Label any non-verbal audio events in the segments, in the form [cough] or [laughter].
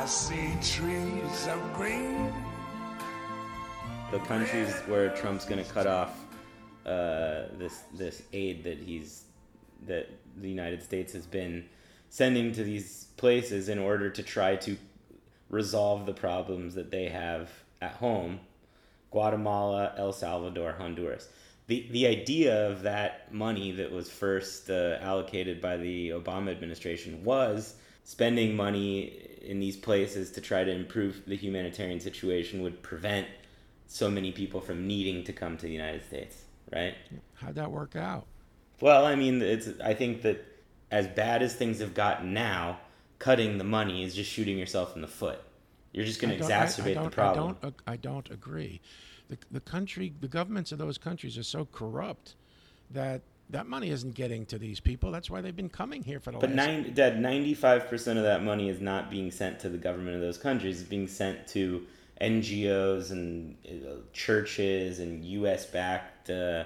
I see trees of green. The countries where Trump's going to cut off uh, this this aid that he's that the United States has been sending to these places in order to try to resolve the problems that they have at home Guatemala, El Salvador, Honduras. The, the idea of that money that was first uh, allocated by the Obama administration was spending money in these places to try to improve the humanitarian situation would prevent so many people from needing to come to the United States, right? How'd that work out? Well, I mean, it's I think that as bad as things have gotten now, cutting the money is just shooting yourself in the foot. You're just going to exacerbate I, I the problem. I don't, I don't agree. The, the country, the governments of those countries are so corrupt that that money isn't getting to these people. That's why they've been coming here for the but last. But Dad, ninety-five percent of that money is not being sent to the government of those countries. It's being sent to NGOs and uh, churches and U.S.-backed. Uh,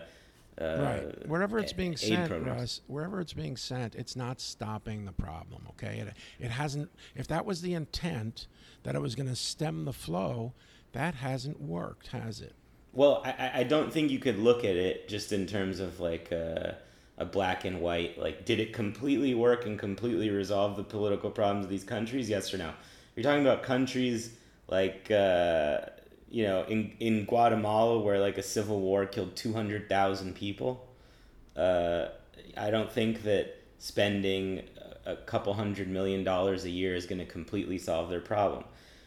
uh, right. Wherever it's being sent, Russ, wherever it's being sent, it's not stopping the problem. Okay. It, it hasn't. If that was the intent, that it was going to stem the flow, that hasn't worked, has it? Well, I, I don't think you could look at it just in terms of like a, a black and white. Like, did it completely work and completely resolve the political problems of these countries? Yes or no? You're talking about countries like uh, you know in in Guatemala where like a civil war killed two hundred thousand people. Uh, I don't think that spending a couple hundred million dollars a year is going to completely solve their problem.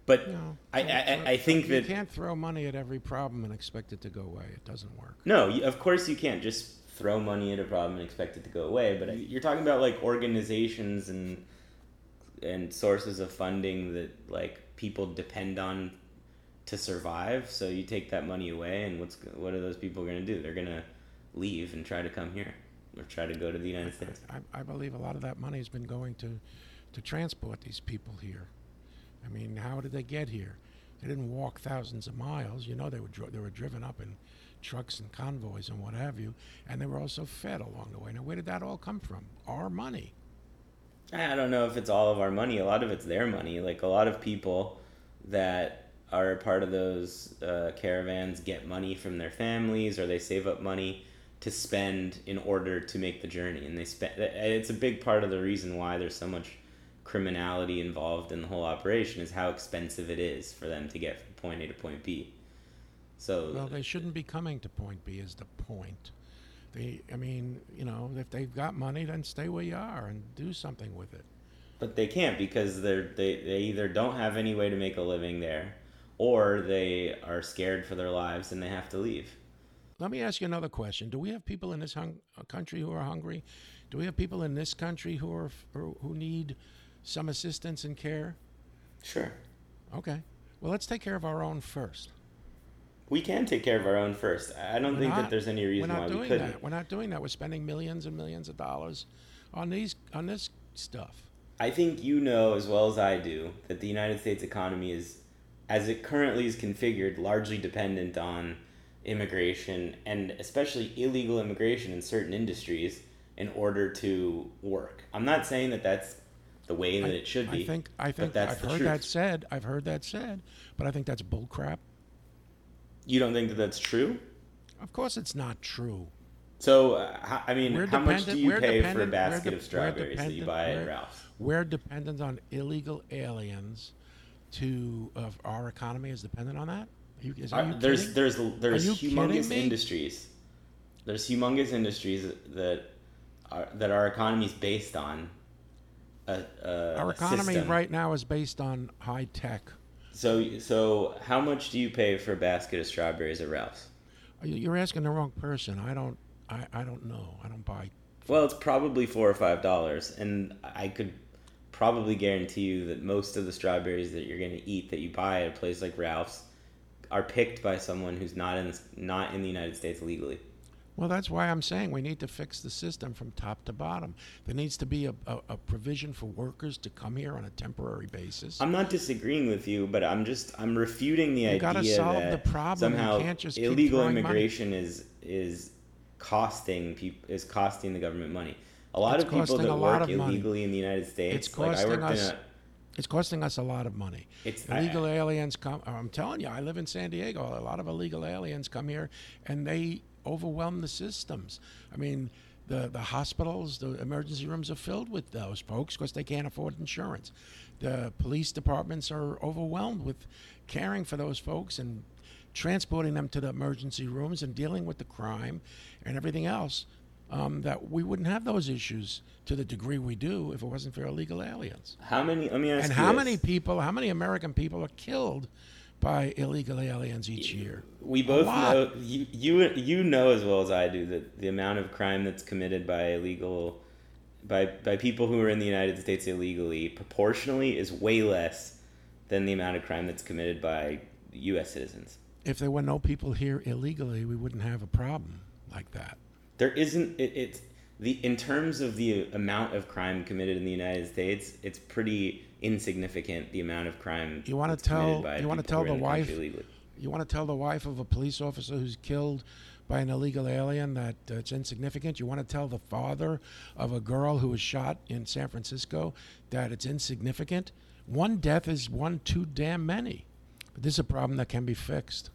But no, I, I, I, think you that you can't throw money at every problem and expect it to go away. It doesn't work. No, of course you can't just throw money at a problem and expect it to go away. But you're talking about like organizations and and sources of funding that like people depend on to survive. So you take that money away, and what's what are those people going to do? They're going to leave and try to come here or try to go to the United States. I, I believe a lot of that money has been going to to transport these people here. I mean, how did they get here? They didn't walk thousands of miles. You know, they were they were driven up in trucks and convoys and what have you, and they were also fed along the way. Now, where did that all come from? Our money. I don't know if it's all of our money. A lot of it's their money. Like a lot of people that are part of those uh, caravans get money from their families or they save up money to spend in order to make the journey and they spend it's a big part of the reason why there's so much criminality involved in the whole operation is how expensive it is for them to get from point A to point B. So well, they shouldn't be coming to point B. Is the point? They, I mean, you know, if they've got money, then stay where you are and do something with it. But they can't because they're they, they either don't have any way to make a living there, or they are scared for their lives and they have to leave. Let me ask you another question. Do we have people in this hung- country who are hungry? Do we have people in this country who are who need some assistance and care? Sure. Okay. Well, let's take care of our own first. We can take care of our own first. I don't we're think not, that there's any reason why we couldn't. That. We're not doing that. We're spending millions and millions of dollars on these on this stuff. I think you know as well as I do that the United States economy is, as it currently is configured, largely dependent on immigration and especially illegal immigration in certain industries in order to work. I'm not saying that that's the way that I, it should be. I think I think I've heard truth. that said. I've heard that said, but I think that's bullcrap. You don't think that that's true? Of course, it's not true. So, uh, I mean, we're how much do you pay for a basket de- of strawberries that you buy at Ralph's? We're dependent on illegal aliens. To of our economy is dependent on that. You, is, uh, there's there's there's humongous industries. There's humongous industries that are, that our economy is based on a, a our economy system. right now is based on high tech. So, so how much do you pay for a basket of strawberries at Ralph's? You're asking the wrong person. I don't. I, I don't know. I don't buy. Well, it's probably four or five dollars, and I could probably guarantee you that most of the strawberries that you're going to eat that you buy at a place like Ralph's are picked by someone who's not in not in the United States legally. Well, that's why I'm saying we need to fix the system from top to bottom. There needs to be a, a, a, provision for workers to come here on a temporary basis. I'm not disagreeing with you, but I'm just I'm refuting the you idea gotta solve that the problem. somehow illegal immigration money. is is costing people is costing the government money. A lot it's of people that work illegally in the United States, it's like I worked us, in a It's costing us a lot of money. It's- illegal aliens come. Uh, I'm telling you, I live in San Diego. A lot of illegal aliens come here, and they overwhelm the systems. I mean, the the hospitals, the emergency rooms are filled with those folks because they can't afford insurance. The police departments are overwhelmed with caring for those folks and transporting them to the emergency rooms and dealing with the crime and everything else. Um, that we wouldn't have those issues to the degree we do if it wasn't for illegal aliens. How many? Let me ask And how this. many people, how many American people are killed by illegal aliens each year? We both know you, you you know as well as I do that the amount of crime that's committed by illegal by by people who are in the United States illegally proportionally is way less than the amount of crime that's committed by U.S. citizens. If there were no people here illegally, we wouldn't have a problem like that. There isn't it, it's the in terms of the amount of crime committed in the United States, it's pretty insignificant the amount of crime. You wanna tell- you wanna tell the wife-. You want to tell the wife of a police officer who's killed by an illegal alien that uh, it's insignificant? You want to tell the father of a girl who was shot in San Francisco that it's insignificant? One death is one too damn many. But this is a problem that can be fixed.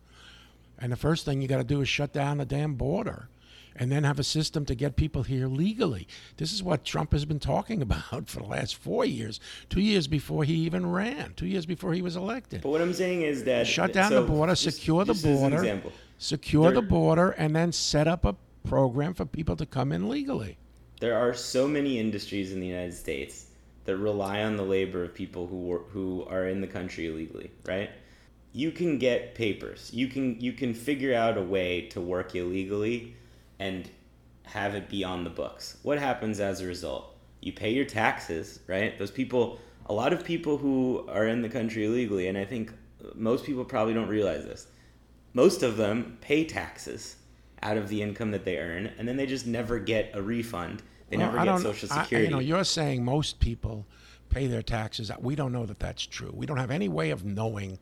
And the first thing you got to do is shut down the damn border and then have a system to get people here legally. This is what Trump has been talking [laughs] about for the last four years, two years before he even ran, two years before he was elected. But what I'm saying is that Shut down so the border, just- secure the border, secure the border, and then set up a program for people to come in legally. There are so many industries in the United States that rely on the labor of people who who are in the country illegally, right? You can get papers. You can you can figure out a way to work illegally and have it be on the books. What happens as a result? You pay your taxes, right? Those people a lot of people who are in the country illegally and I think most people probably don't realize this. Most of them pay taxes out of the income that they earn and then they just never get a refund. They Well, never I get social I- security. you know, you're saying most people pay their taxes. We don't know that that's true. We don't have any way of knowing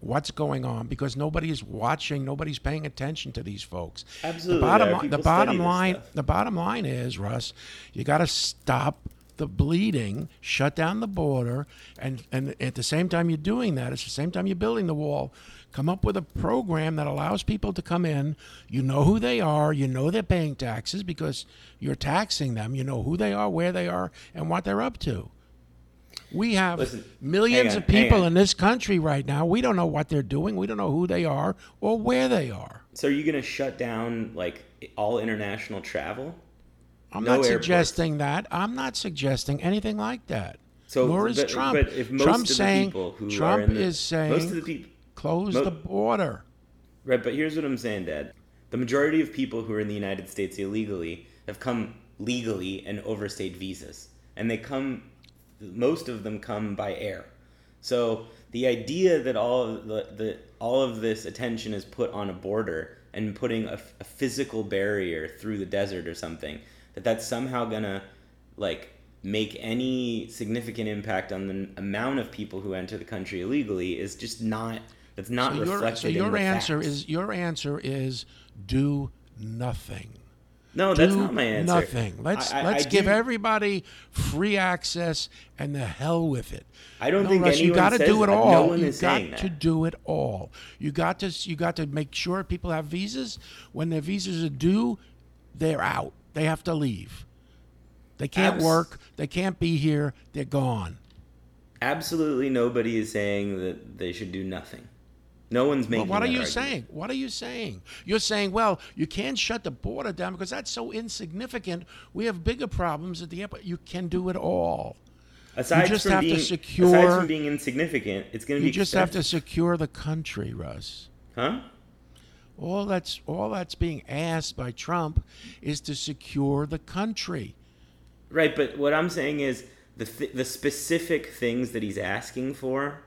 what's going on because nobody is watching, nobody's paying attention to these folks. Absolutely, The bottom, li- the bottom line, stuff. the bottom line is, Russ, you got to stop the bleeding, shut down the border, and and at the same time you're doing that, it's the same time you're building the wall, come up with a program that allows people to come in. You know who they are, you know they're paying taxes because you're taxing them. You know who they are, where they are, and what they're up to. We have Listen, millions hang of people in this country right now. We don't know what they're doing. We don't know who they are or where they are. so are you going to shut down like all international travel? I'm No not airports. suggesting that. I'm not suggesting anything like that. So Nor is but, Trump. But if most Trump's of the people who Trump are in the, is saying most of the people close mo- the border. Right, but here's what I'm saying, Dad. The majority of people who are in the United States illegally have come legally and overstayed visas. And they come, most of them come by air. So the idea that all of, the, the, all of this attention is put on a border and putting a, a physical barrier through the desert or something, that that's somehow gonna, like, make any significant impact on the amount of people who enter the country illegally is just not, that's not So your, reflected so in your the answer facts. is your answer is do nothing. No, that's not my answer. Nothing. Let's I- I- let's I give do- everybody free access and the hell with it. I don't no, think Russ, you got to do it that. No all. you got to that. do it all. You got to you got to make sure people have visas. When their visas are due, they're out. They have to leave. They can't Abs- work. They can't be here. They're gone. Absolutely nobody is saying that they should do nothing. No one's Well, making. what are you argument. saying? What are you saying? You're saying, well, you can't shut the border down because that's so insignificant. We have bigger problems at the airport. You can do it all. Aside just from have to being, secure- Aside from being insignificant, it's going to be. You just have to secure the country, Russ. Huh? All that's all that's being asked by Trump is to secure the country. Right, but what I'm saying is the th- the specific things that he's asking for,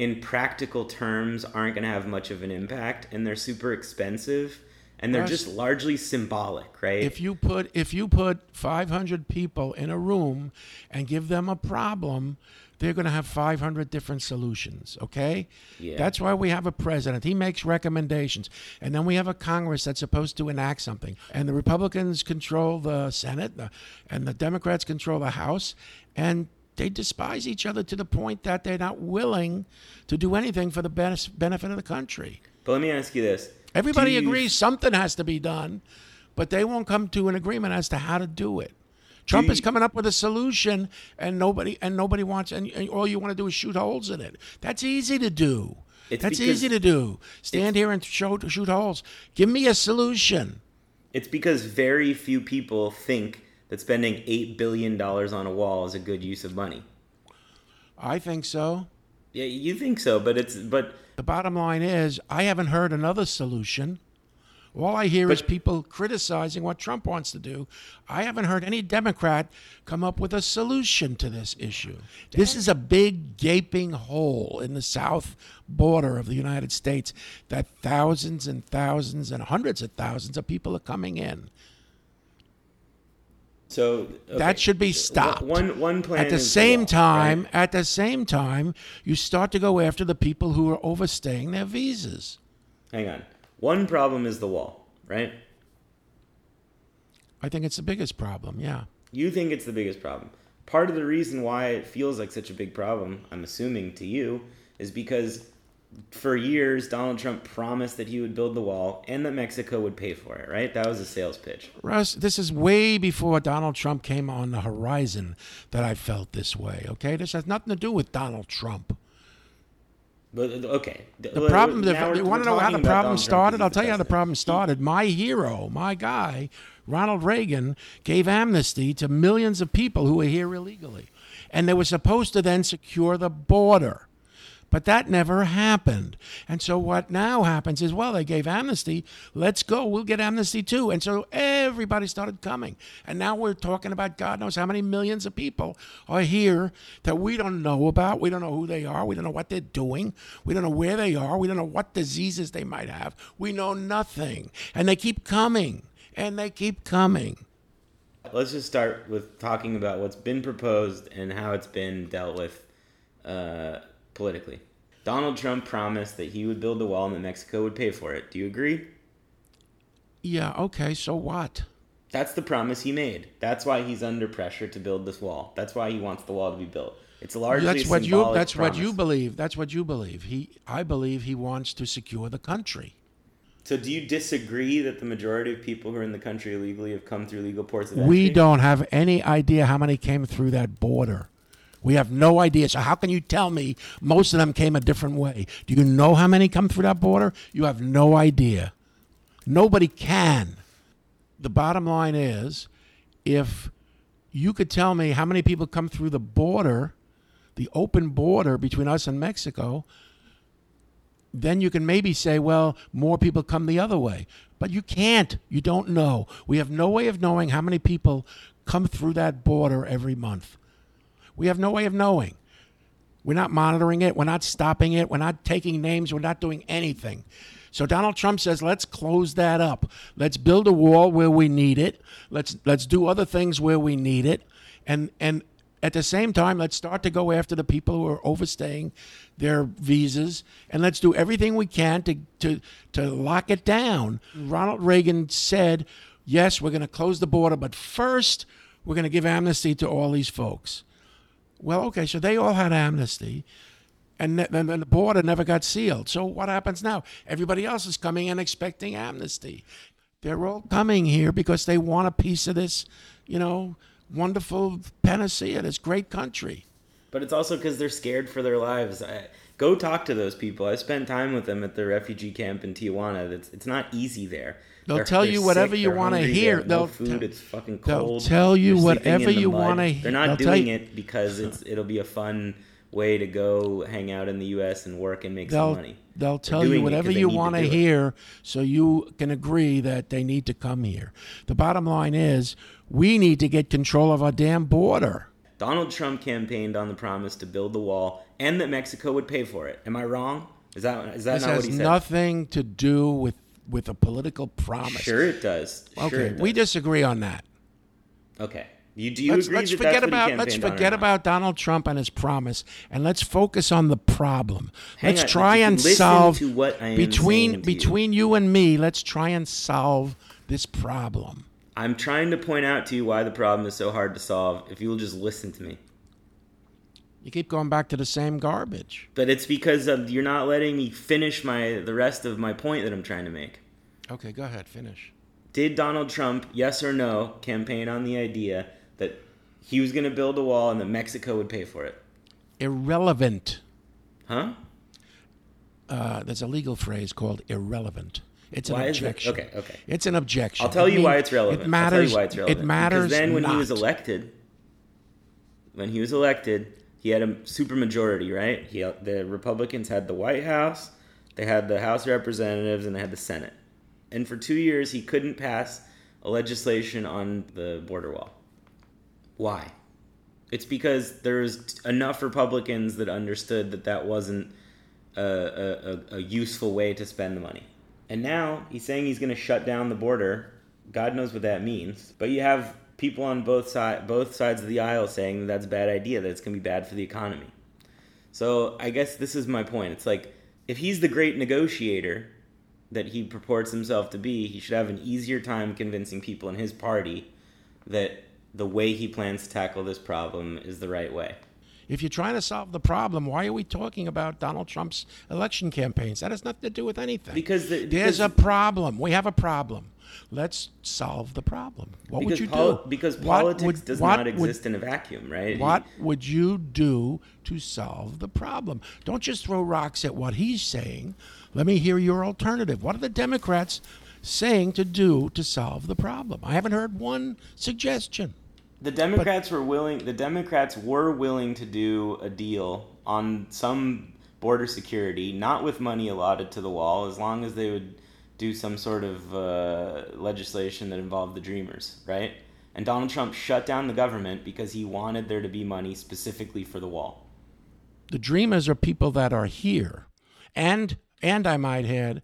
in practical terms, aren't going to have much of an impact, and they're super expensive, and they're just largely symbolic, right? If you put if you put 500 people in a room and give them a problem, they're going to have 500 different solutions, okay? Yeah. That's why we have a president. He makes recommendations. And then we have a Congress that's supposed to enact something. And the Republicans control the Senate and the Democrats control the House and they despise each other to the point that they're not willing to do anything for the best benefit of the country. But let me ask you this: Everybody you- agrees something has to be done, but they won't come to an agreement as to how to do it. Trump you- is coming up with a solution, and nobody and nobody wants, and, and all you want to do is shoot holes in it. That's easy to do. It's That's easy to do. Stand here and show, shoot holes. Give me a solution. It's because very few people think that spending eight billion dollars on a wall is a good use of money. I think so. Yeah, you think so, but it's but The bottom line is, I haven't heard another solution. All I hear is people criticizing what Trump wants to do. I haven't heard any Democrat come up with a solution to this issue. This is a big gaping hole in the south border of the United States that thousands and thousands and hundreds of thousands of people are coming in. So okay. That should be stopped. One one plan At the same wall, time, right? at the same time, you start to go after the people who are overstaying their visas. Hang on. One problem is the wall, right? I think it's the biggest problem. Yeah. You think it's the biggest problem. Part of the reason why it feels like such a big problem, I'm assuming to you, is because for years Donald Trump promised that he would build the wall and that Mexico would pay for it, right? That was a sales pitch. Russ, this is way before Donald Trump came on the horizon that I felt this way. Okay, this has nothing to do with Donald Trump. But okay. The problem, the, you want to know how the problem started? I'll tell you how the problem started. My hero, my guy, Ronald Reagan, gave amnesty to millions of people who were here illegally, and they were supposed to then secure the border. But that never happened. And so what now happens is, well, they gave amnesty. Let's go. We'll get amnesty too. And so everybody started coming. And now we're talking about God knows how many millions of people are here that we don't know about. We don't know who they are. We don't know what they're doing. We don't know where they are. We don't know what diseases they might have. We know nothing. And they keep coming. And they keep coming. Let's just start with talking about what's been proposed and how it's been dealt with uh, politically. Donald Trump promised that he would build the wall and that Mexico would pay for it. Do you agree? Yeah, okay, so what? That's the promise he made. That's why he's under pressure to build this wall. That's why he wants the wall to be built. It's largely that's a what you that's what you believe. That's what you believe. He I believe he wants to secure the country. So, do you disagree that the majority of people who are in the country illegally have come through legal ports of entry? We don't have any idea how many came through that border. We have no idea. So how can you tell me most of them came a different way? Do you know how many come through that border? You have no idea. Nobody can. The bottom line is if you could tell me how many people come through the border, the open border between us and Mexico, then you can maybe say, well, more people come the other way. But you can't. You don't know. We have no way of knowing how many people come through that border every month. We have no way of knowing. We're not monitoring it. We're not stopping it. We're not taking names. We're not doing anything. So Donald Trump says, let's close that up. Let's build a wall where we need it. Let's let's do other things where we need it. And and at the same time, let's start to go after the people who are overstaying their visas, and let's do everything we can to to to lock it down. Ronald Reagan said, "Yes, we're going to close the border, but first, we're going to give amnesty to all these folks." Well, okay, so they all had amnesty, and then the border never got sealed. So what happens now? Everybody else is coming and expecting amnesty. They're all coming here because they want a piece of this, you know, wonderful panacea, this great country. But it's also because they're scared for their lives. I, go talk to those people. I spent time with them at the refugee camp in Tijuana. It's, it's not easy there. They'll tell you whatever sick, you wanna hear. they have no They'll food. tell- it's fucking they'll tell you whatever you wanna- hear. They're not they'll doing you- it because it's it'll be a fun way to go hang out in the U.S. and work and make They'll some money. they'll tell you whatever you want to it. hear, so you can agree that they need to come here. The bottom line is, we need to get control of our damn border. Donald Trump campaigned on the promise to build the wall and that Mexico would pay for it. Am I wrong? Is that is that This not what he said? has nothing to do with with a political promise. Sure, it does. Sure Okay, it we disagree on that. Okay. You do you let's agree let's that forget about let's campaigned on or forget about Donald Trump and his promise, and let's focus on the problem. Hang let's on, try and solve to what I am between to you. between you and me. Let's try and solve this problem. I'm trying to point out to you why the problem is so hard to solve if you will just listen to me. You keep going back to the same garbage. But it's because of, you're not letting me finish my the rest of my point that I'm trying to make. Okay, go ahead, finish. Did Donald Trump, yes or no, campaign on the idea that he was going to build a wall and that Mexico would pay for it? Irrelevant. Huh? Uh, there's a legal phrase called irrelevant. It's an Why it- objection. okay, okay. It's an objection. I'll tell I you mean, why it's relevant. It matters. I'll tell you why it's relevant. It matters because then when he was elected, when he was elected, he had a super majority, right? He the Republicans had the White House, they had the House of Representatives, and they had the Senate. And for two years, he couldn't pass a legislation on the border wall. Why? It's because there was enough Republicans that understood that that wasn't a, a, a useful way to spend the money. And now he's saying he's going to shut down the border. God knows what that means. But you have people on both side, both sides of the aisle saying that that's a bad idea. That it's going to be bad for the economy. So I guess this is my point. It's like if he's the great negotiator that he purports himself to be, he should have an easier time convincing people in his party that the way he plans to tackle this problem is the right way. If you're trying to solve the problem, why are we talking about Donald Trump's election campaigns? That has nothing to do with anything. Because the- there's because- a problem. We have a problem. Let's solve the problem. What Because would you poli- do? because What politics would- does not would- exist in a vacuum, right? What would you do to solve the problem? Don't just throw rocks at what he's saying. Let me hear your alternative. What are the Democrats saying to do to solve the problem? I haven't heard one suggestion. The Democrats were willing. The Democrats were willing to do a deal on some border security, not with money allotted to the wall, as long as they would do some sort of uh, legislation that involved the Dreamers, right? And Donald Trump shut down the government because he wanted there to be money specifically for the wall. The dreamers are people that are here, and and I might add,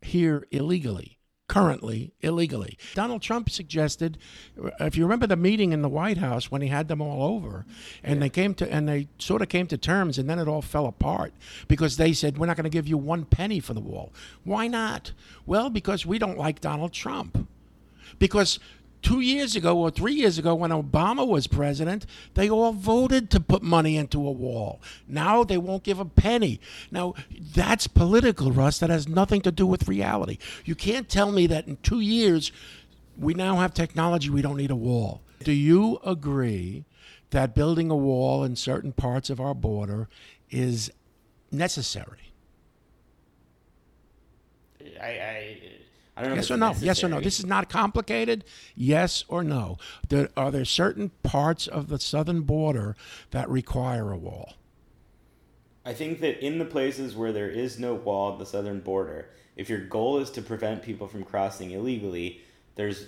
here illegally, currently illegally. Donald Trump suggested, uh, if you remember the meeting in the White House when he had them all over, and they came to and they sort of came to terms, and then it all fell apart because they said we're not going to give you one penny for the wall. Why not? Well, because we don't like Donald Trump because two years ago or three years ago when Obama was president, they all voted to put money into a wall. Now they won't give a penny. Now that's political, Russ. That has nothing to do with reality. You can't tell me that in two years we now have technology, we don't need a wall. Do you agree that building a wall in certain parts of our border is necessary? I, I, I don't know. Yes or no? Yes or no? This is not complicated. Yes or no? There, are there certain parts of the southern border that require a wall? I think that in the places where there is no wall at the southern border, if your goal is to prevent people from crossing illegally, there's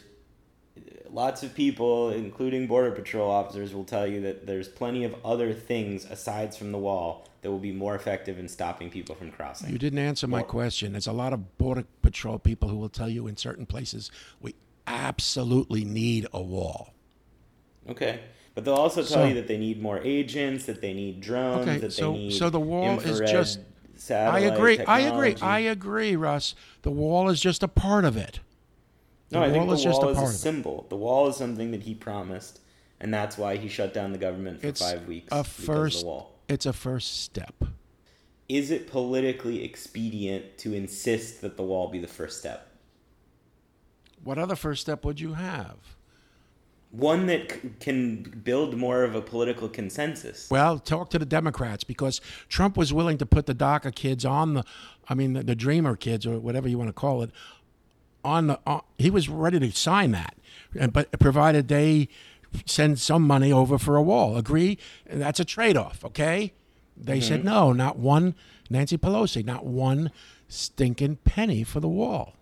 lots of people, including border patrol officers, will tell you that there's plenty of other things aside from the wall that will be more effective in stopping people from crossing. You didn't answer my Well- question. There's a lot of border patrol people who will tell you in certain places we absolutely need a wall. Okay. But they'll also tell So- you that they need more agents, that they need drones, Okay, that so- they need so the wall is just- I agree. I agree. I agree, Russ. The wall is just a part of it. The No, I think the is just a wall is a symbol. The wall is something that he promised, and that's why he shut down the government for It's five weeks. a because of first. the wall. It's a first step. Is it politically expedient to insist that the wall be the first step? What other first step would you have? One that c- can build more of a political consensus. Well, talk to the Democrats because Trump was willing to put the DACA kids on the, I mean, the, the Dreamer kids or whatever you want to call it, on the. On, he was ready to sign that, and but provided they send some money over for a wall. Agree? That's a trade-off. Okay? They said mm-hmm. no, not one. Nancy Pelosi, not one stinking penny for the wall.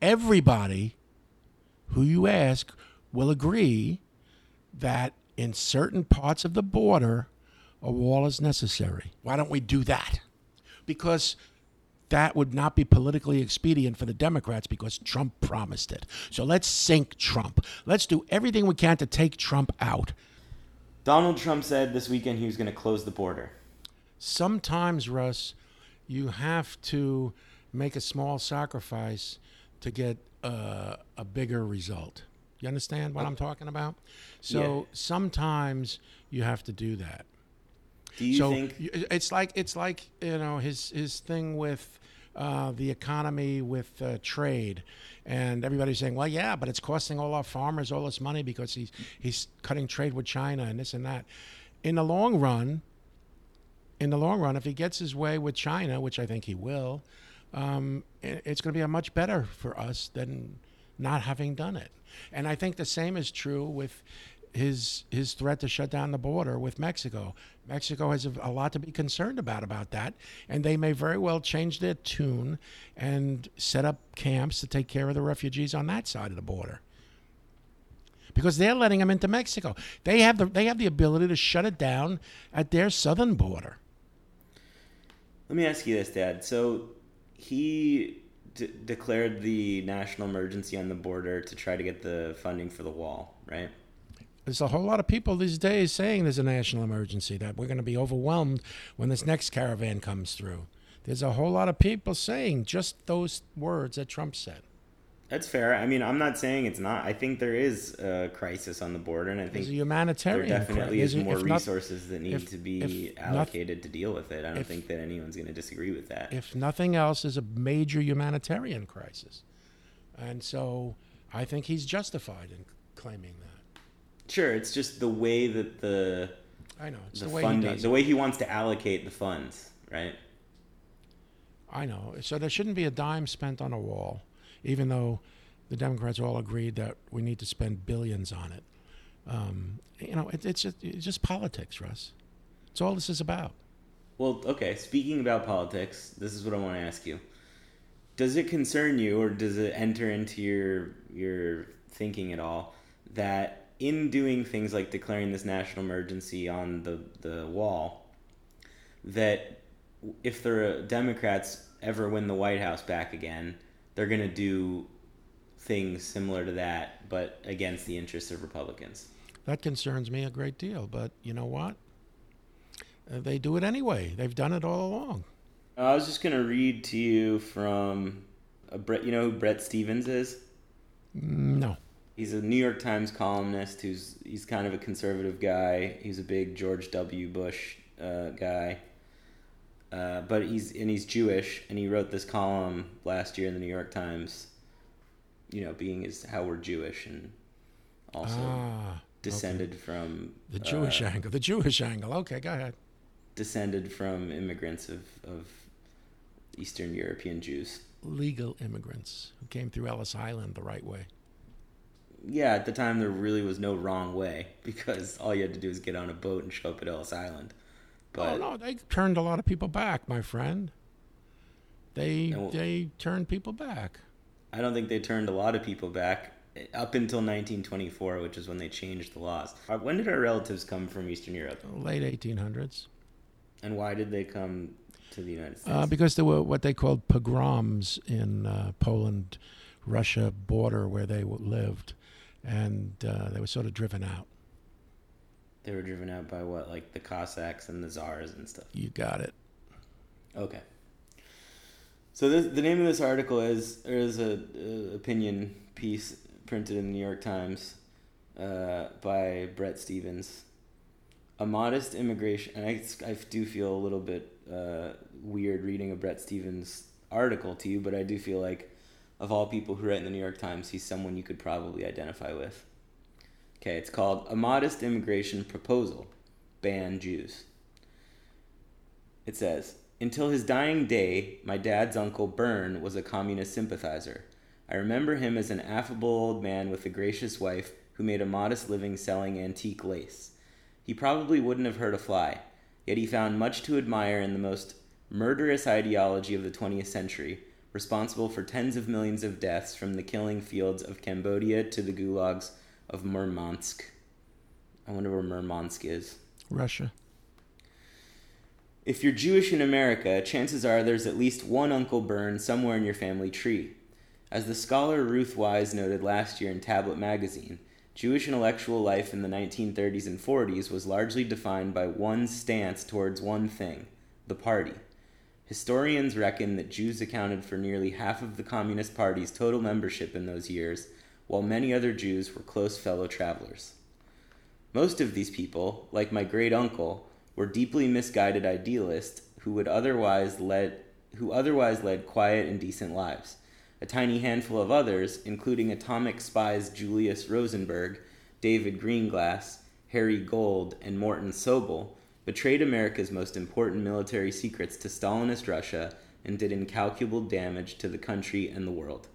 Everybody who you ask will agree that in certain parts of the border, a wall is necessary. Why don't we do that? Because that would not be politically expedient for the Democrats because Trump promised it. So let's sink Trump. Let's do everything we can to take Trump out. Donald Trump said this weekend he was going to close the border. Sometimes, Russ, you have to make a small sacrifice to get uh, a bigger result. You understand what I'm talking about? So Yeah. sometimes you have to do that. Do you so think- it's like it's like you know his his thing with uh, the economy with uh, trade, and everybody's saying, well, yeah, but it's costing all our farmers all this money because he's he's cutting trade with China and this and that. In the long run, in the long run, if he gets his way with China, which I think he will, um, it's going to be a much better for us than not having done it. And I think the same is true with his his threat to shut down the border with Mexico. Mexico has a, a lot to be concerned about about that, and they may very well change their tune and set up camps to take care of the refugees on that side of the border. Because they're letting them into Mexico. They have the they have the ability to shut it down at their southern border. Let me ask you this, Dad. So he d- declared the national emergency on the border to try to get the funding for the wall, right? There's a whole lot of people these days saying there's a national emergency, that we're going to be overwhelmed when this next caravan comes through. There's a whole lot of people saying just those words that Trump said. That's fair. I mean, I'm not saying it's not. I think there is a crisis on the border, and I think There's a there definitely cri- is more not- resources that need if- to be if not- allocated to deal with it. I don't if- think that anyone's going to disagree with that. if nothing else, is a major humanitarian crisis. And so I think he's justified in claiming that. Sure, it's just the way that the I know. It's the, the, way funding, he does the way he wants to allocate the funds, right? I know. So there shouldn't be a dime spent on a wall, even though the Democrats all agreed that we need to spend billions on it. Um, you know, it, it's, just, it's just politics, Russ. It's all this is about. Well, okay. Speaking about politics, this is what I want to ask you. Does it concern you, or does it enter into your your thinking at all that in doing things like declaring this national emergency on the the wall, that if the Democrats ever win the White House back again, they're going to do things similar to that, but against the interests of Republicans? That concerns me a great deal. But you know what? Uh, they do it anyway. They've done it all along. I was just gonna read to you from a Bret. You know who Bret Stephens is? No. He's a New York Times columnist. Who's he's kind of a conservative guy. He's a big George W. Bush uh, guy. Uh, but he's and he's Jewish, and he wrote this column last year in the New York Times. You know, being is how we're Jewish and also Ah, descended from the Jewish uh, angle. The Jewish angle. Okay, go ahead. descended from immigrants of, of Eastern European Jews. Legal immigrants who came through Ellis Island the right way. Yeah, at the time there really was no wrong way [laughs] because all you had to do was get on a boat and show up at Ellis Island. But oh no, they turned a lot of people back, my friend. They wh- they turned people back. I don't think they turned a lot of people back eh, up until 1924, which is when they changed the laws. Uh, When did our relatives come from Eastern Europe, Late 1800s, and why did they come to the United States? uh, because there were what they called pogroms in uh, Poland, Russia border where they lived, and uh, they were sort of driven out. they were driven out by what, like the Cossacks and the Czars and stuff. You got it. Okay. So this, the name of this article is there is a, a opinion piece printed in the New York Times uh, by Bret Stephens. A modest immigration, and I, I do feel a little bit uh, weird reading a Bret Stephens article to you, but I do feel like of all people who write in the New York Times, he's someone you could probably identify with. Okay, it's called A Modest Immigration Proposal Ban Jews. It says, Until his dying day, my dad's uncle Bern was a communist sympathizer. I remember him as an affable old man with a gracious wife who made a modest living selling antique lace. He probably wouldn't have hurt a fly, yet he found much to admire in the most murderous ideology of the 20th century, responsible for tens of millions of deaths from the killing fields of Cambodia to the gulags of Murmansk. I wonder where Murmansk is. Russia. If you're Jewish in America, chances are there's at least one Uncle Bern somewhere in your family tree. As the scholar Ruth Wisse noted last year in Tablet magazine, Jewish intellectual life in the 1930s and 40s was largely defined by one stance towards one thing the party. Historians reckon that Jews accounted for nearly half of the Communist Party's total membership in those years, while many other Jews were close fellow travelers. Most of these people, like my great uncle, were deeply misguided idealists who would otherwise led who otherwise led quiet and decent lives. A tiny handful of others, including atomic spies Julius Rosenberg, David Greenglass, Harry Gold, and Morton Sobell, betrayed America's most important military secrets to Stalinist Russia and did incalculable damage to the country and the world.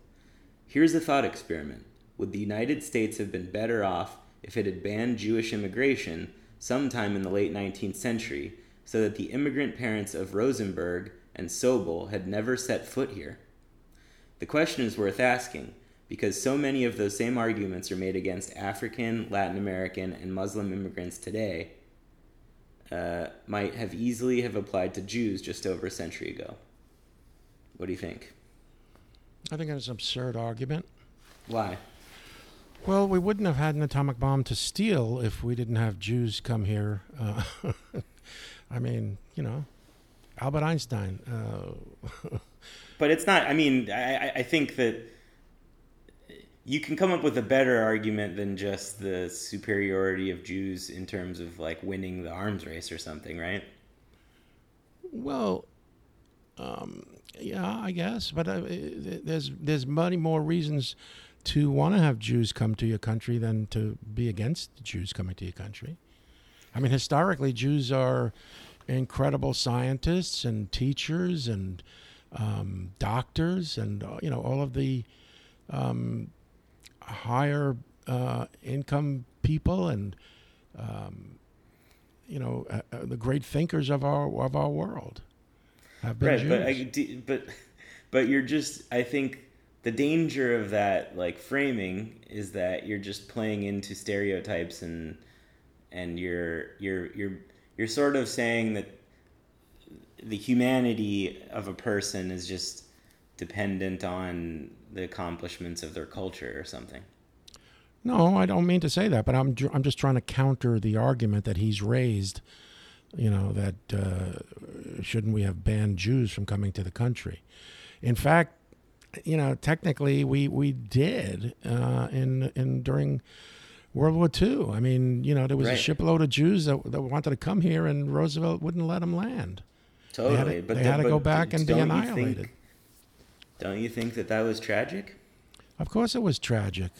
Here's a thought experiment. Would the United States have been better off if it had banned Jewish immigration sometime in the late 19th century so that the immigrant parents of Rosenberg and Sobell had never set foot here? The question is worth asking because so many of those same arguments are made against African, Latin American, and Muslim immigrants today uh, might have easily have applied to Jews just over a century ago. What do you think? I think that's an absurd argument. Why? Well, we wouldn't have had an atomic bomb to steal if we didn't have Jews come here. Uh, [laughs] I mean, you know, Albert Einstein. Uh, [laughs] but it's not. I mean, I, I think that you can come up with a better argument than just the superiority of Jews in terms of like winning the arms race or something, right? Well, um, yeah, I guess, but uh, there's there's many more reasons to want to have Jews come to your country than to be against Jews coming to your country. I mean, historically, Jews are incredible scientists and teachers and um, doctors and uh, you know all of the um, higher uh, income people and um, you know uh, uh, the great thinkers of our of our world have been right, Jews. but I, but but you're just I think the danger of that like framing is that you're just playing into stereotypes and and you're you're you're you're sort of saying that the humanity of a person is just dependent on the accomplishments of their culture or something. No, I don't mean to say that, but I'm I'm just trying to counter the argument that he's raised. You know that uh, shouldn't we have banned Jews from coming to the country? In fact, you know technically we we did uh, in in during World War II. I mean, you know there was Right. a shipload of Jews that, that wanted to come here, and Roosevelt wouldn't let them land. Totally, they had to, but they the- had to go back and be annihilated. Think, don't you think that that was tragic? Of course, it was tragic.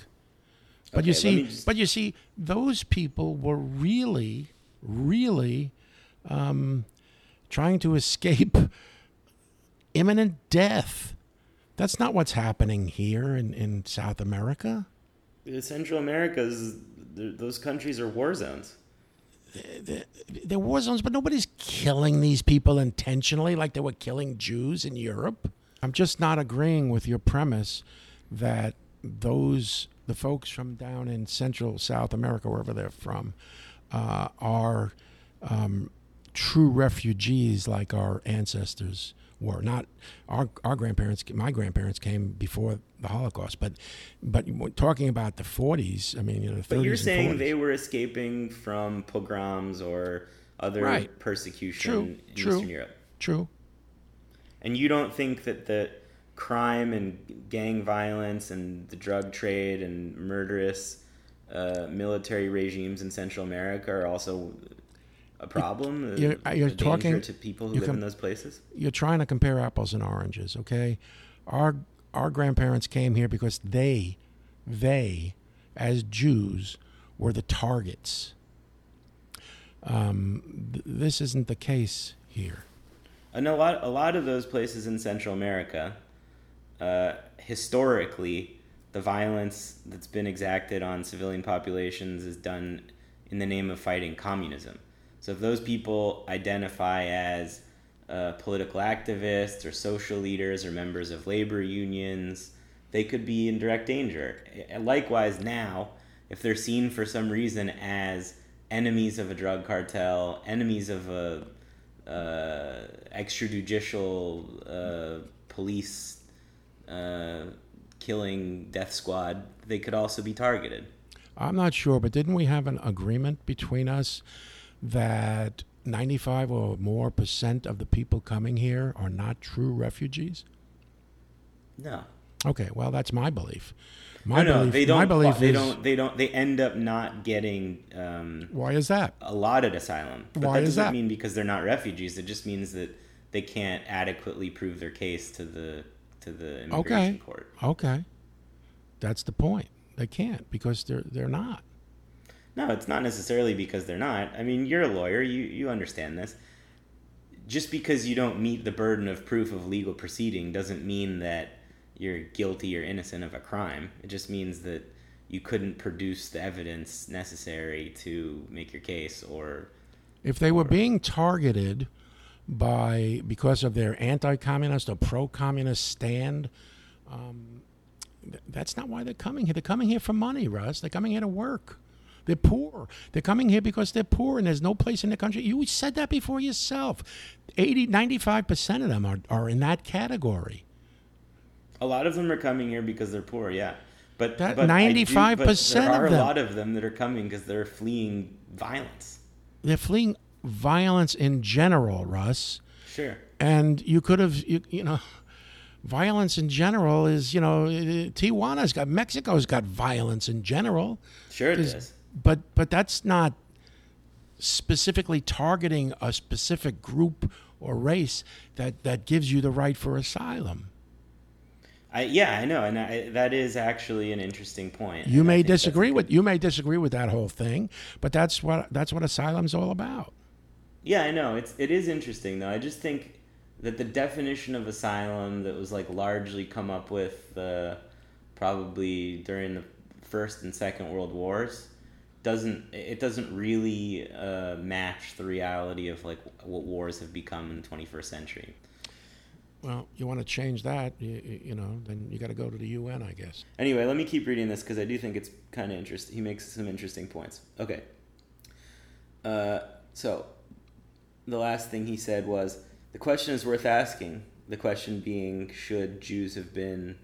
But you Okay, me see, just- but you see, those people were really, really um, trying to escape [laughs] imminent death. That's not what's happening here in, in South America. Central America th- those countries are war zones. There war zones, but nobody's killing these people intentionally like they were killing Jews in Europe. I'm just not agreeing with your premise that those the folks from down in Central South America, wherever they're from, uh, are um, true refugees like our ancestors were. Not our our grandparents. My grandparents came before the Holocaust, but but talking about the 40s. I mean, you know, the 30s But you're saying 40s. they were escaping from pogroms or other Right. persecution True, in true. Eastern Europe. True. And you don't think that the crime and gang violence and the drug trade and murderous uh, military regimes in Central America are also a problem? you're- a, you're a talking- to people who live com- in those places? you're trying to compare apples and oranges, okay? Our our grandparents came here because they they as Jews were the targets. Um, th- this isn't the case here. And a lot, a lot of those places in Central America, uh, historically, the violence that's been exacted on civilian populations is done in the name of fighting communism. So if those people identify as uh, political activists or social leaders or members of labor unions, they could be in direct danger. Likewise, now, if they're seen for some reason as enemies of a drug cartel, enemies of a uh, extrajudicial uh, police uh, killing death squad, they could also be targeted. I'm not sure, but didn't we have an agreement between us that 95 or more percent of the people coming here are not true refugees? No. Okay, well, that's my belief. My no, no, belief, they don't. my belief they is don't. They don't. They end up not getting um, why is that? allotted asylum. But Why that is doesn't that? mean because they're not refugees. It just means that they can't adequately prove their case to the to the immigration Okay. court. Okay, that's the point. They can't because they're they're not. No, it's not necessarily because they're not. I mean, you're a lawyer. You you understand this. Just because you don't meet the burden of proof of legal proceeding doesn't mean that you're guilty or innocent of a crime. It just means that you couldn't produce the evidence necessary to make your case or If they were being targeted by because of their anti-communist or pro-communist stand, um, th- that's not why they're coming here. They're coming here for money, Russ. They're coming here to work. They're poor. They're coming here because they're poor and there's no place in the country. You said that before yourself. 80, 95% of them are, are in that category. A lot of them are coming here because they're poor, yeah. But I do- 95% but there of are them. a lot of them that are coming because they're fleeing violence. They're fleeing violence in general, Russ. Sure. and you could have you, you know [laughs] violence in general is you know eh, tijuana's got mexico's got violence in general Sure it Is- but but that's not specifically targeting a specific group or race that that gives you the right for asylum I, yeah, I know, and I, that is actually an interesting point. you may disagree with you may disagree with that whole thing but that's what that's what asylum's all about Yeah, I know. It's it is interesting though. I just think that the definition of asylum that was like largely come up with uh, probably during the first and second world wars doesn't it doesn't really uh, match the reality of like what wars have become in the 21st century. Well you want to change that you, you know then you got to go to the un i guess Anyway, let me keep reading this because I do think it's kind of interesting. He makes some interesting points. Okay. Uh, so, the last thing he said was the question is worth asking. The question being, should Jews have been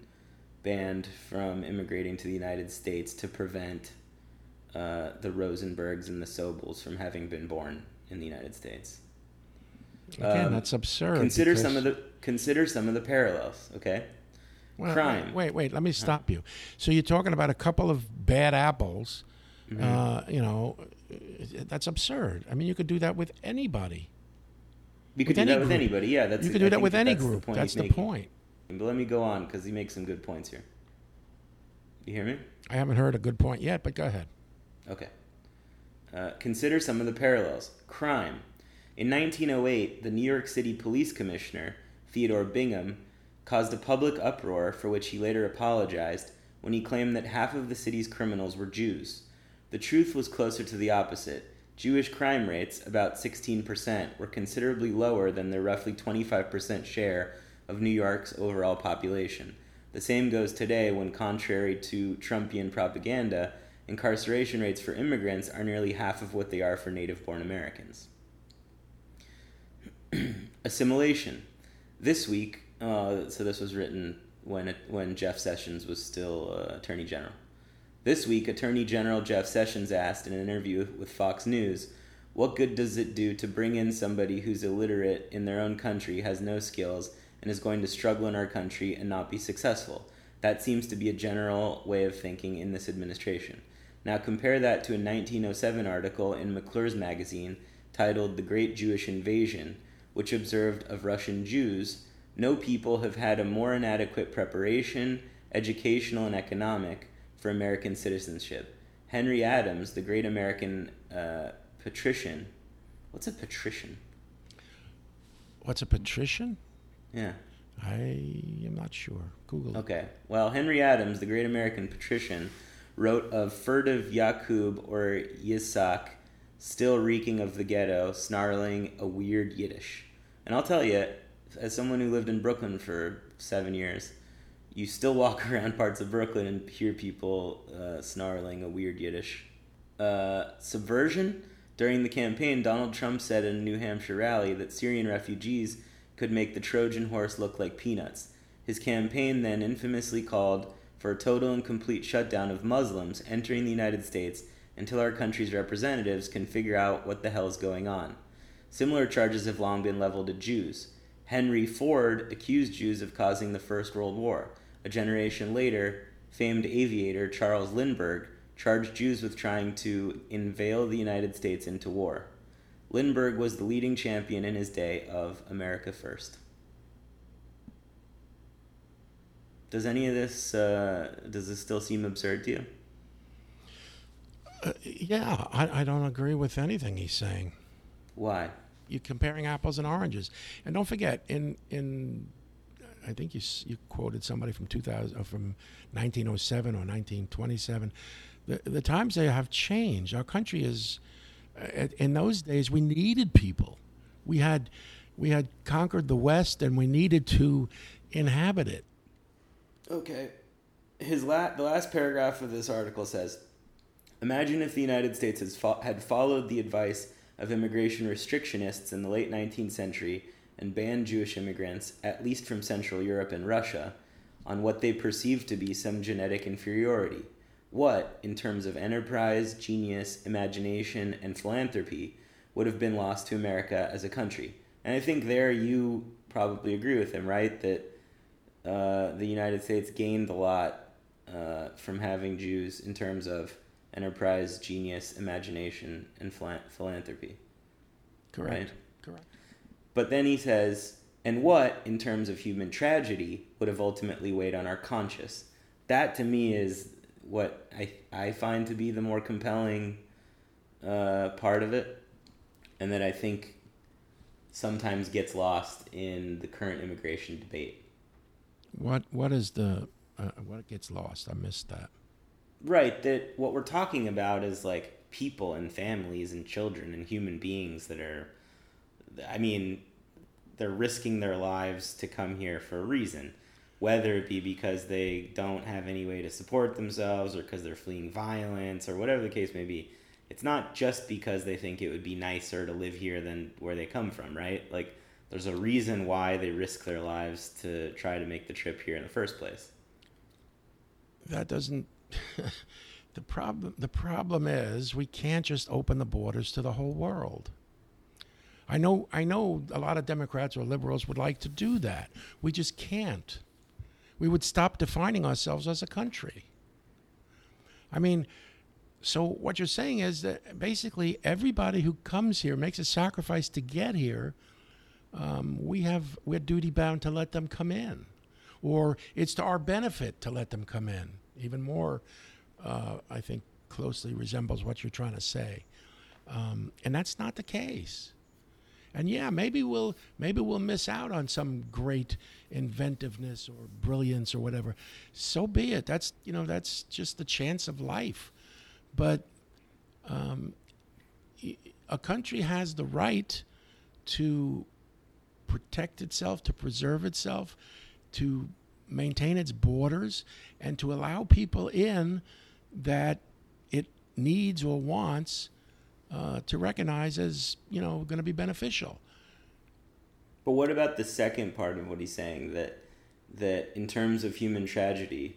banned from immigrating to the United States to prevent uh, the Rosenbergs and the Sobells from having been born in the United States? Again Um, that's absurd Consider because- some of the consider some of the parallels. Okay. Well, crime. Wait, wait, let me stop you. So you're talking about a couple of bad apples. Mm-hmm. Uh, you know, that's absurd. I mean, you could do that with anybody. You could With do that with anybody. Yeah, that's. you could do that think with any that's group. point that's the making. point. But let me go on because he makes some good points here. You hear me? I haven't heard a good point yet, but go ahead. Okay. Uh, consider some of the parallels. Crime. In 1908, the New York City Police Commissioner, Theodore Bingham, caused a public uproar for which he later apologized when he claimed that half of the city's criminals were Jews. The truth was closer to the opposite. Jewish crime rates, about 16%, were considerably lower than their roughly 25% share of New York's overall population. The same goes today when, contrary to Trumpian propaganda, incarceration rates for immigrants are nearly half of what they are for native born Americans. [clears throat] Assimilation. This week, uh, so this was written when, it, when Jeff Sessions was still uh, Attorney General. This week, Attorney General Jeff Sessions asked in an interview with Fox News, What good does it do to bring in somebody who's illiterate in their own country, has no skills, and is going to struggle in our country and not be successful? That seems to be a general way of thinking in this administration. Now compare that to a 1907 article in McClure's magazine titled The Great Jewish Invasion, which observed of Russian Jews, no people have had a more inadequate preparation, educational and economic, for American citizenship. Henry Adams, the great American uh, patrician, what's a patrician? What's a patrician? Yeah. I am not sure. Google. it. Okay. Well, Henry Adams, the great American patrician, wrote of furtive Yakub or Yitzhak, still reeking of the ghetto, snarling a weird Yiddish. And I'll tell you, as someone who lived in Brooklyn for seven years, you still walk [laughs] around parts of Brooklyn and hear people uh, snarling a weird Yiddish. Uh, subversion? During the campaign, Donald Trump said in a New Hampshire rally that Syrian refugees could make the Trojan horse look like peanuts. His campaign then infamously called for a total and complete shutdown of Muslims entering the United States until our country's representatives can figure out what the hell is going on. Similar charges have long been leveled at Jews. Henry Ford accused Jews of causing the First World War. a generation later, famed aviator Charles Lindbergh charged Jews with trying to inveigle the United States into war. Lindbergh was the leading champion in his day of America First. Does any of this uh, does this still seem absurd to you? Uh, yeah, I, I don't agree with anything he's saying. Why? You're comparing apples and oranges, and don't forget in in I think you you quoted somebody from 2000 uh, from 1907 or 1927. The the times they have changed. Our country is uh, in those days we needed people. We had we had conquered the West and we needed to inhabit it. Okay. His la- the last paragraph of this article says Imagine if the United States fo- had followed the advice of immigration restrictionists in the late 19th century and banned Jewish immigrants, at least from Central Europe and Russia, on what they perceived to be some genetic inferiority. What, in terms of enterprise, genius, imagination, and philanthropy, would have been lost to America as a country? And I think there you probably agree with him, right? That uh, the United States gained a lot uh, from having Jews in terms of enterprise, genius, imagination, and philanthropy. Correct. Right? Correct. But then he says, and what, in terms of human tragedy, would have ultimately weighed on our conscience? That to me is what I, I find to be the more compelling uh, part of it, and that I think sometimes gets lost in the current immigration debate. What what is the uh, what gets lost? I missed that. Right. That what we're talking about is like people and families and children and human beings that are. I mean, they're risking their lives to come here for a reason, whether it be because they don't have any way to support themselves or because they're fleeing violence or whatever the case may be. It's not just because they think it would be nicer to live here than where they come from, right? Like, there's a reason why they risk their lives to try to make the trip here in the first place. That doesn't [laughs] the problem the problem is we can't just open the borders to the whole world. I know I know a lot of Democrats or liberals would like to do that. We just can't. We would stop defining ourselves as a country. I mean, so what you're saying is that basically everybody who comes here makes a sacrifice to get here. Um, we have we're duty bound to let them come in, or it's to our benefit to let them come in even more, uh, I think, closely resembles what you're trying to say. Um, and that's not the case. And yeah, maybe we'll maybe we'll miss out on some great inventiveness or brilliance or whatever. So be it. That's you know that's just the chance of life. But um, a country has the right to protect itself, to preserve itself, to maintain its borders and to allow people in that it needs or wants uh, to recognize as you know going to be beneficial. But what about the second part of what he's saying that that in terms of human tragedy,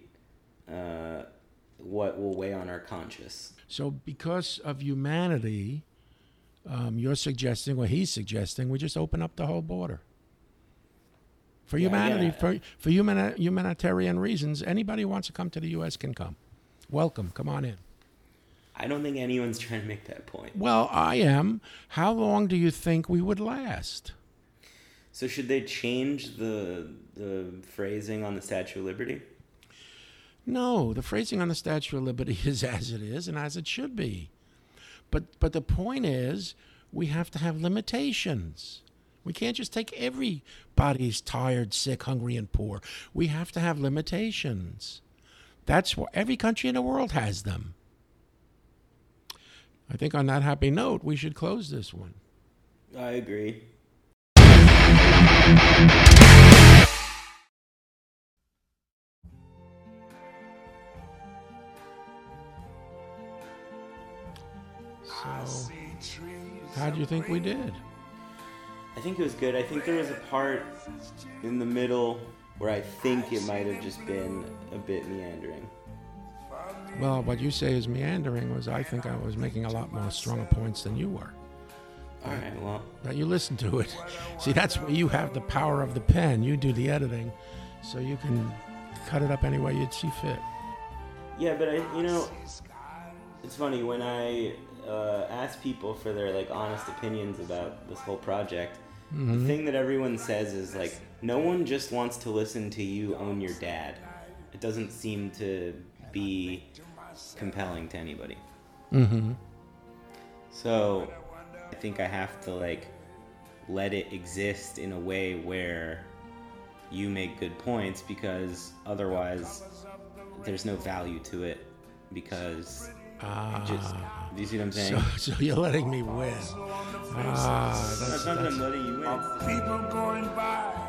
uh, what will weigh on our conscience? So, because of humanity, um, you're suggesting, or he's suggesting, we just open up the whole border for yeah, humanity, yeah. for for human, humanitarian reasons. Anybody who wants to come to the U.S. can come. Welcome. Come on in. I don't think anyone's trying to make that point. Well, I am. How long do you think we would last? So should they change the the phrasing on the Statue of Liberty? No, the phrasing on the Statue of Liberty [laughs] is as it is and as it should be. But but the point is we have to have limitations. We can't just take everybody's tired, sick, hungry, and poor. We have to have limitations. That's what every country in the world has them. I think on that happy note, we should close this one. I agree. So, how do you think we did? I think it was good. I think there was a part in the middle where I think it might have just been a bit meandering. Well, what you say is meandering was I think I was making a lot more stronger points than you were. All right, well. But you listen to it. See, that's where you have the power of the pen. You do the editing, so you can cut it up any way you'd see fit. Yeah, but I, you know, it's funny when I uh, ask people for their like honest opinions about this whole project. The thing that everyone says is like, no one just wants to listen to you own your dad. It doesn't seem to be compelling to anybody. Mm-hmm. So I think I have to like let it exist in a way where you make good points because otherwise there's no value to it because Ah. just do you see what I'm saying? so, so you're letting me win. Ah, It's that's, not that that's I'm letting you win. People going by.